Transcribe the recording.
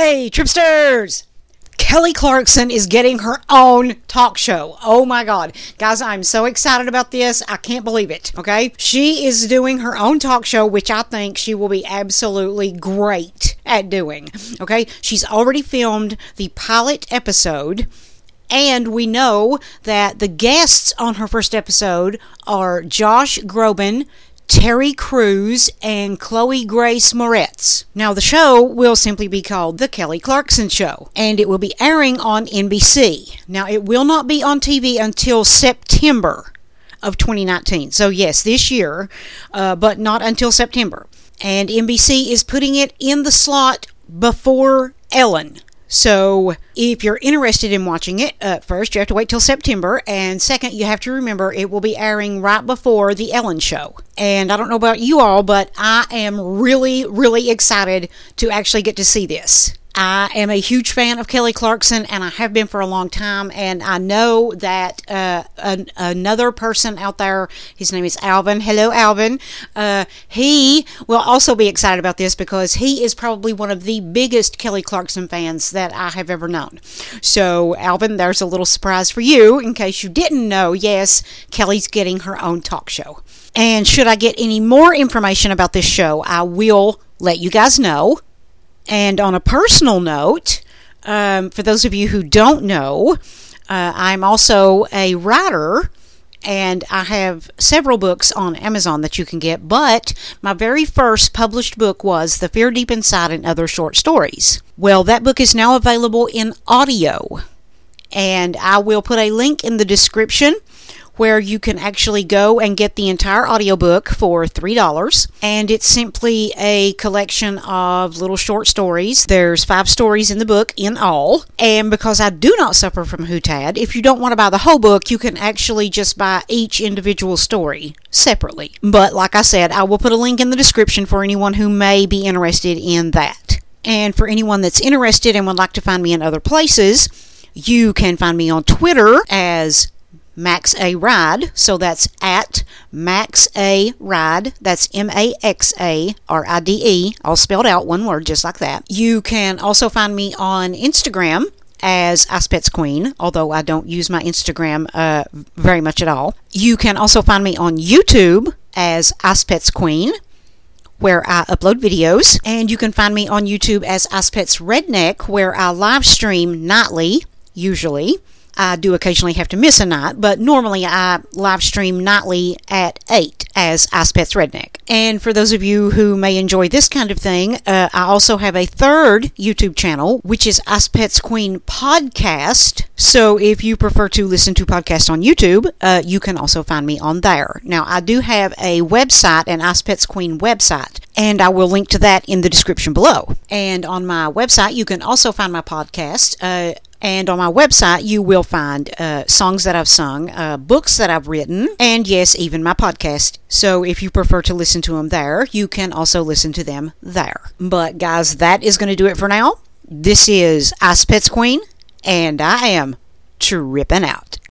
Hey, Tripsters! Kelly Clarkson is getting her own talk show. Oh my God. Guys, I'm so excited about this. I can't believe it. Okay. She is doing her own talk show, which I think she will be absolutely great at doing. Okay. She's already filmed the pilot episode. And we know that the guests on her first episode are Josh Groban, Terry Crews, and Chloe Grace Moretz. Now, the show will simply be called The Kelly Clarkson Show, and it will be airing on NBC. Now, it will not be on TV until September of 2019. So, yes, this year, uh, but not until September. And NBC is putting it in the slot before Ellen. So, if you're interested in watching it, uh, first you have to wait till September, and second, you have to remember it will be airing right before The Ellen Show. And I don't know about you all, but I am really, really excited to actually get to see this. I am a huge fan of Kelly Clarkson, and I have been for a long time. And I know that uh, an, another person out there, his name is Alvin. Hello, Alvin. Uh, he will also be excited about this because he is probably one of the biggest Kelly Clarkson fans that I have ever known. So, Alvin, there's a little surprise for you in case you didn't know. Yes, Kelly's getting her own talk show. And should I get any more information about this show, I will let you guys know. And on a personal note, um, for those of you who don't know, uh, I'm also a writer and I have several books on Amazon that you can get. But my very first published book was The Fear Deep Inside and Other Short Stories. Well, that book is now available in audio, and I will put a link in the description where you can actually go and get the entire audiobook for $3. And it's simply a collection of little short stories. There's five stories in the book in all. And because I do not suffer from HUTAD, if you don't want to buy the whole book, you can actually just buy each individual story separately. But like I said, I will put a link in the description for anyone who may be interested in that. And for anyone that's interested and would like to find me in other places, you can find me on Twitter as Max A Ride. So that's at Max A Ride. That's M A X A R I D E, all spelled out, one word, just like that. You can also find me on Instagram as Icepets Queen, although I don't use my Instagram uh, very much at all. You can also find me on YouTube as Icepets Queen where I upload videos, and you can find me on YouTube as Icepets Redneck, where I live stream nightly, usually. I do occasionally have to miss a night, but normally I live stream nightly at 8 as Icepets Redneck. And for those of you who may enjoy this kind of thing, uh, I also have a third YouTube channel, which is Icepets Queen Podcast. So if you prefer to listen to podcasts on YouTube, uh, you can also find me on there. Now, I do have a website, an Icepets Queen website, and I will link to that in the description below. And on my website, you can also find my podcast. Uh, and on my website, you will find uh, songs that I've sung, uh, books that I've written, and yes, even my podcast. So if you prefer to listen to them there, you can also listen to them there. But guys, that is going to do it for now. This is Icepets Queen, and I am tripping out.